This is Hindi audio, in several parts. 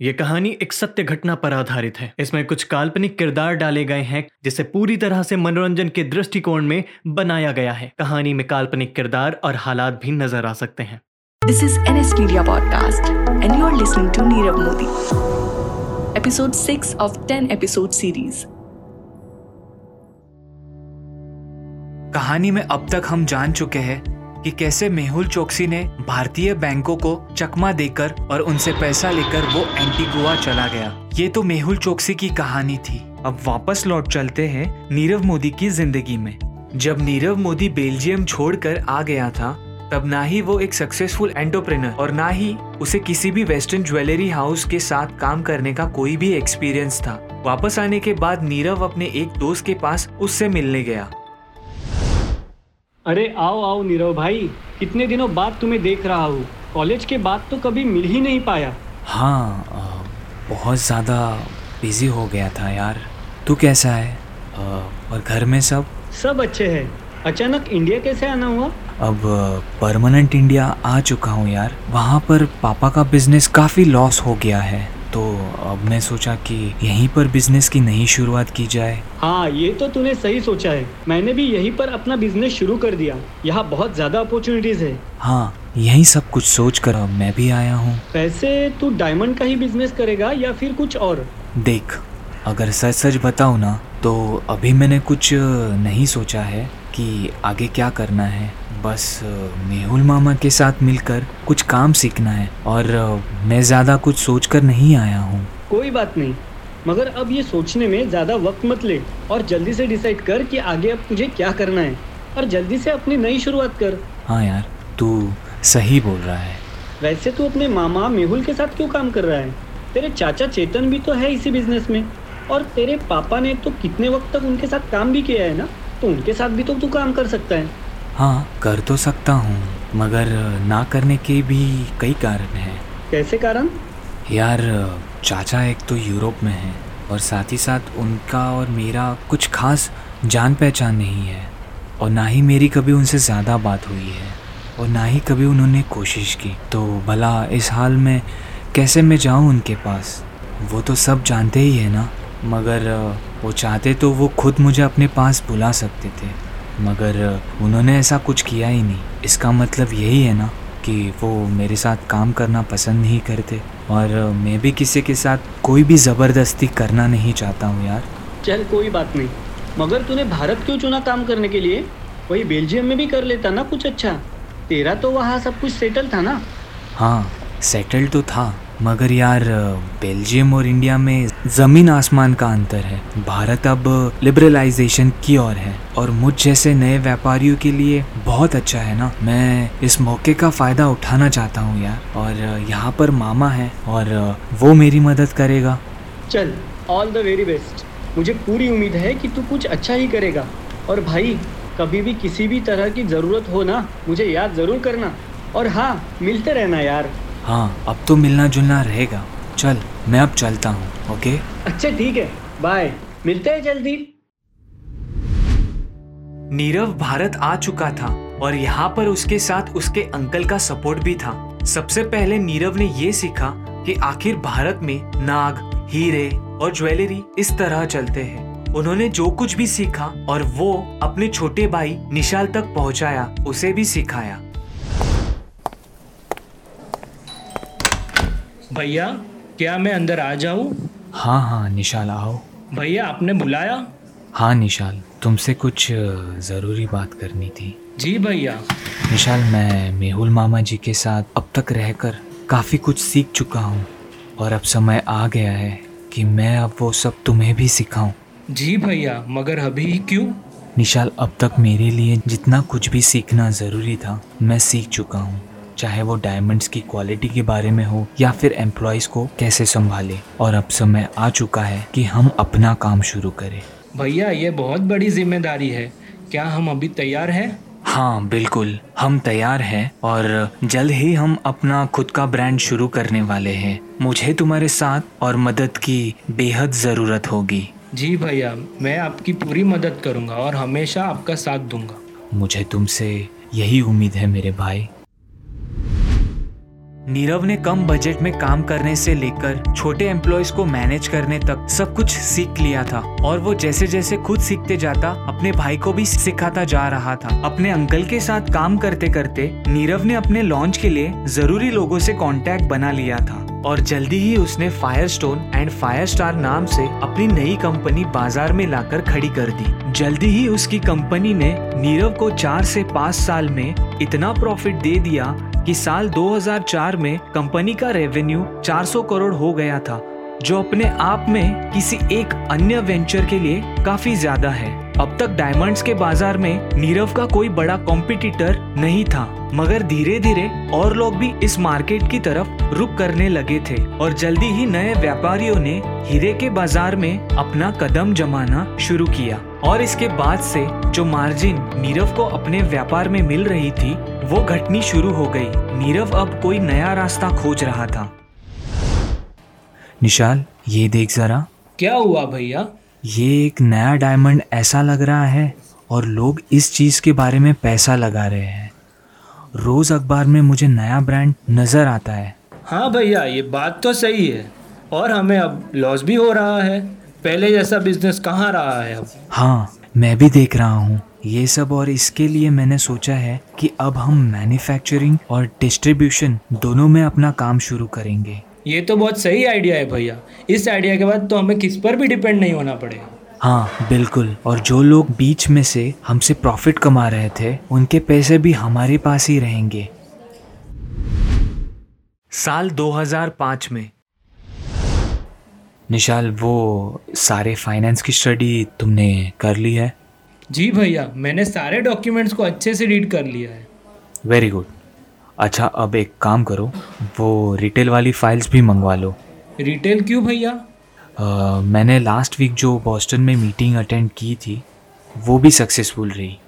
ये कहानी एक सत्य घटना पर आधारित है इसमें कुछ काल्पनिक किरदार डाले गए हैं जिसे पूरी तरह से मनोरंजन के दृष्टिकोण में बनाया गया है कहानी में काल्पनिक किरदार और हालात भी नज़र आ सकते हैं This is NS Media Podcast, and you're listening to Nirav Modi. Episode 6 of 10 episode series. कहानी में अब तक हम जान चुके हैं कि कैसे मेहुल चौकसी ने भारतीय बैंकों को चकमा देकर और उनसे पैसा लेकर वो एंटीगुआ चला गया। ये तो मेहुल चौकसी की कहानी थी। अब वापस लौट चलते हैं नीरव मोदी की ज़िंदगी में। जब नीरव मोदी बेल्जियम छोड़कर आ गया था, तब ना ही वो एक सक्सेसफुल एंटरप्रेनर और ना ही उसे किसी भी वेस्टर्न ज्वेलरी हाउस के साथ काम करने का कोई भी एक्सपीरियंस था। वापस आने के बाद नीरव अपने एक दोस्त के पास उससे मिलने गया। अरे आओ आओ नीरव भाई कितने दिनों बाद तुम्हें देख रहा हूँ। कॉलेज के बाद तो कभी मिल ही नहीं पाया। हाँ बहुत ज़्यादा बिज़ी हो गया था यार। तू कैसा है? और घर में सब? सब अच्छे हैं। अचानक इंडिया कैसे आना हुआ? अब परमानेंट इंडिया आ चुका हूँ यार। वहाँ पर पापा का बिज़नेस काफ़ी लॉस हो गया है। तो अब मैं सोचा कि यहीं पर बिज़नेस की नई शुरुआत की जाए। हाँ ये तो तूने सही सोचा है। मैंने भी यहीं पर अपना बिज़नेस शुरू कर दिया। यहाँ बहुत ज़्यादा अपॉर्चुनिटीज़ है। हाँ यही सब कुछ सोच कर मैं भी आया हूँ। वैसे तू डायमंड का ही बिज़नेस करेगा या फिर कुछ और? देख अगर सच सच बताऊँ ना तो अभी मैंने कुछ नहीं सोचा है कि आगे क्या करना है। बस मेहुल मामा के साथ मिलकर कुछ काम सीखना है और मैं ज़्यादा कुछ सोचकर नहीं आया हूँ। कोई बात नहीं मगर अब ये सोचने में ज़्यादा वक्त मत ले और जल्दी से डिसाइड कर कि आगे अब तुझे क्या करना है और जल्दी से अपनी नई शुरुआत कर। हाँ यार तू सही बोल रहा है। वैसे तू अपने मामा मेहुल के साथ क्यों काम कर रहा है? तेरे चाचा चेतन भी तो है इसी बिज़नेस में। और तेरे पापा ने तो कितने वक्त तक उनके साथ काम भी किया है ना? तो उनके साथ भी तो तू काम कर सकता है। हाँ कर तो सकता हूँ मगर ना करने के भी कई कारण हैं। कैसे कारण? यार चाचा एक तो यूरोप में है और साथ ही साथ उनका और मेरा कुछ खास जान पहचान नहीं है और ना ही मेरी कभी उनसे ज़्यादा बात हुई है और ना ही कभी उन्होंने कोशिश की। तो भला इस हाल में कैसे मैं जाऊँ उनके पास? वो तो सब जानते ही है ना मगर वो चाहते तो वो खुद मुझे अपने पास बुला सकते थे। मगर उन्होंने ऐसा कुछ किया ही नहीं। इसका मतलब यही है ना कि वो मेरे साथ काम करना पसंद नहीं करते। और मैं भी किसी के साथ कोई भी ज़बरदस्ती करना नहीं चाहता हूँ यार। चल कोई बात नहीं। मगर तूने भारत क्यों चुना काम करने के लिए? वही बेल्जियम में भी कर लेता ना कुछ अच्छा। तेरा तो वहाँ सब कुछ सेटल था ना? हाँ सेटल तो था। मगर यार, बेल्जियम और इंडिया में ज़मीन आसमान का अंतर है। भारत अब लिबरलाइजेशन की ओर है और मुझ जैसे नए व्यापारियों के लिए बहुत अच्छा है ना। मैं इस मौके का फ़ायदा उठाना चाहता हूँ यार और यहाँ पर मामा है और वो मेरी मदद करेगा। चल ऑल द वेरी बेस्ट मुझे पूरी उम्मीद है कि तू कुछ अच्छा ही करेगा। और भाई, कभी भी किसी भी तरह की ज़रूरत हो ना, मुझे याद ज़रूर करना। और हाँ मिलते रहना यार। हाँ अब तो मिलना जुलना रहेगा। चल मैं अब चलता हूँ ओके? अच्छा ठीक है। बाय मिलते हैं जल्दी। नीरव भारत आ चुका था और यहाँ पर उसके साथ उसके अंकल का सपोर्ट भी था। सबसे पहले नीरव ने ये सीखा कि आखिर भारत में नाग हीरे और ज्वेलरी इस तरह चलते हैं। उन्होंने जो कुछ भी सीखा और वो अपने छोटे भाई निशाल तक पहुँचाया उसे भी सिखाया। भैया क्या मैं अंदर आ जाऊँ? हाँ हाँ निशाल आओ। भैया आपने बुलाया? हाँ निशाल तुमसे कुछ ज़रूरी बात करनी थी। जी भैया। निशाल मैं मेहुल मामा जी के साथ अब तक रहकर काफ़ी कुछ सीख चुका हूँ। और अब समय आ गया है कि मैं अब वो सब तुम्हें भी सिखाऊं। जी भैया मगर अभी क्यों? निशाल अब तक मेरे लिए जितना कुछ भी सीखना ज़रूरी था मैं सीख चुका हूँ। चाहे वो डायमंड्स की क्वालिटी के बारे में हो या फिर एम्प्लॉयज़ को कैसे संभाले। और अब समय आ चुका है कि हम अपना काम शुरू करें। भैया ये बहुत बड़ी ज़िम्मेदारी है। क्या हम अभी तैयार हैं? हाँ बिल्कुल। हम तैयार हैं और जल्द ही हम अपना खुद का ब्रांड शुरू करने वाले हैं। मुझे तुम्हारे साथ और मदद की बेहद ज़रूरत होगी। जी भैया मैं आपकी पूरी मदद करूँगा और हमेशा आपका साथ दूँगा। मुझे तुमसे यही उम्मीद है मेरे भाई। नीरव ने कम बजट में काम करने से लेकर छोटे एम्प्लॉयज़ को मैनेज करने तक सब कुछ सीख लिया था। और वो जैसे जैसे खुद सीखते जाता, अपने भाई को भी सिखाता जा रहा था। अपने अंकल के साथ काम करते करते नीरव ने अपने लॉन्च के लिए ज़रूरी लोगों से कांटेक्ट बना लिया था। और जल्दी ही उसने fire stone and fire star नाम से अपनी नई कंपनी बाज़ार में लाकर खड़ी कर दी। जल्दी ही उसकी कंपनी ने नीरव को चार से पाँच साल में इतना प्रॉफिट दे दिया कि साल 2004 में कंपनी का रेवेन्यू 400 करोड़ हो गया था, जो अपने आप में किसी एक अन्य वेंचर के लिए काफ़ी ज़्यादा है। अब तक डायमंड्स के बाज़ार में नीरव का कोई बड़ा कॉम्पिटिटर नहीं था, मगर धीरे धीरे और लोग भी इस मार्केट की तरफ़ रुक करने लगे थे और जल्दी ही नए व्यापारियों ने हीरे के बाज़ार में अपना कदम जमाना शुरू किया। और इसके बाद से जो मार्जिन नीरव को अपने व्यापार में मिल रही थी, वो घटनी शुरू हो गई। नीरव अब कोई नया रास्ता खोज रहा था। निशाल, ये देख जरा। क्या हुआ भैया? ये एक नया डायमंड ऐसा लग रहा है और लोग इस चीज़ के बारे में पैसा लगा रहे हैं। रोज़ अखबार में मुझे नया ब्रांड नज़र आता है। हाँ भैया ये बात तो सही है। और हमें अब लॉस भी हो रहा है। पहले जैसा बिज़नेस कहाँ रहा है अब? हाँ मैं भी देख रहा हूँ। ये सब और इसके लिए मैंने सोचा है कि अब हम मैन्युफैक्चरिंग और डिस्ट्रीब्यूशन दोनों में अपना काम शुरू करेंगे। ये तो बहुत सही आइडिया है भैया। इस आइडिया के बाद तो हमें किस पर भी डिपेंड नहीं होना पड़ेगा। हाँ बिल्कुल। और जो लोग बीच में से हमसे प्रॉफिट कमा रहे थे उनके पैसे भी हमारे पास ही रहेंगे। साल 2005 में निशाल वो सारे फाइनेंस की स्टडी तुमने कर ली है? जी भैया मैंने सारे डॉक्यूमेंट्स को अच्छे से रीड कर लिया है। वेरी गुड अच्छा अब एक काम करो वो रिटेल वाली फाइल्स भी मंगवा लो। रिटेल क्यों भैया? uh, मैंने लास्ट वीक जो बॉस्टन में मीटिंग अटेंड की थी वो भी सक्सेसफुल रही।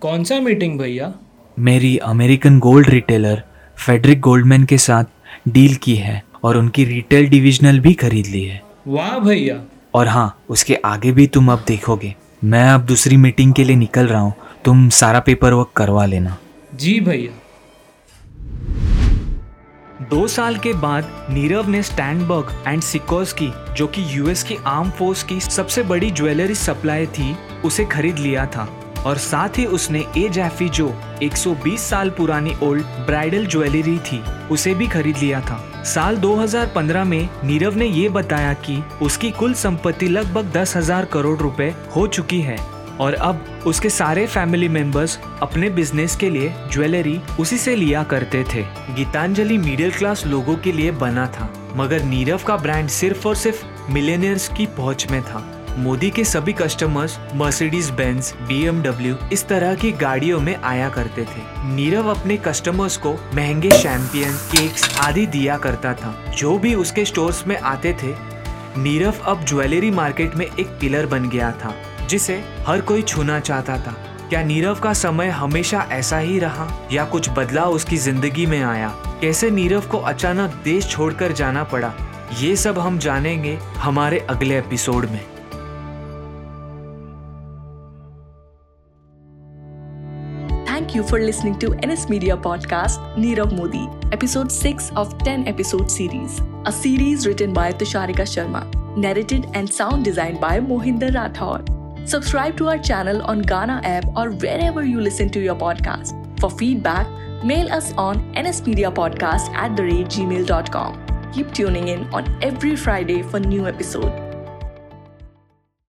कौन सा मीटिंग भैया? मेरी American gold retailer Frederick Goldman के साथ डील की है और उनकी रिटेल डिविजनल भी खरीद ली है। वाह भैया। और हाँ उसके आगे भी तुम अब देखोगे। मैं अब दूसरी मीटिंग के लिए निकल रहा हूँ तुम सारा पेपर वर्क करवा लेना। जी भैया। दो साल के बाद, नीरव ने स्टैंडबर्ग एंड सिकोस्की जो कि यूएस की आर्म फोर्स की सबसे बड़ी ज्वेलरी सप्लाई थी, उसे खरीद लिया था। और साथ ही उसने ए जैफी जो 120 साल पुरानी ओल्ड ब्राइडल ज्वेलरी थी, उसे भी खरीद लिया था। साल 2015 में, नीरव ने ये बताया कि उसकी कुल संपत्ति लगभग दस हज़ार करोड़ रुपए हो चुकी है। और अब उसके सारे फैमिली मेंबर्स अपने बिज़नेस के लिए ज्वेलरी उसी से लिया करते थे। गीतांजलि मिडिल क्लास लोगों के लिए बना था, मगर नीरव का ब्रांड सिर्फ़ और सिर्फ़ मिलेनियर्स की पहुँच में था। मोदी के सभी कस्टमर्स मर्सिडीज बेंज बी इस तरह की गाड़ियों में आया करते थे। नीरव अपने कस्टमर्स को महँगे शैंपियन केक्स आदि दिया करता था। जो भी उसके स्टोर्स में आते थे, नीरव अब ज्वेलरी मार्केट में एक पिलर बन गया था। जिसे हर कोई छूना चाहता था। क्या नीरव का समय हमेशा ऐसा ही रहा? या कुछ बदलाव उसकी ज़िंदगी में आया? कैसे नीरव को अचानक देश छोड़कर जाना पड़ा? ये सब हम जानेंगे हमारे अगले एपिसोड में। Thank you for listening to N S media podcast Nirav Modi episode six of ten episode series a written by Tusharika Sharma narrated and sound design by Mohinder Rathore Subscribe to our channel on Ghana app or wherever you listen to your podcast. For feedback, mail us on nsmediapodcast at the rate gmail.com. Keep tuning in on every Friday for new episode.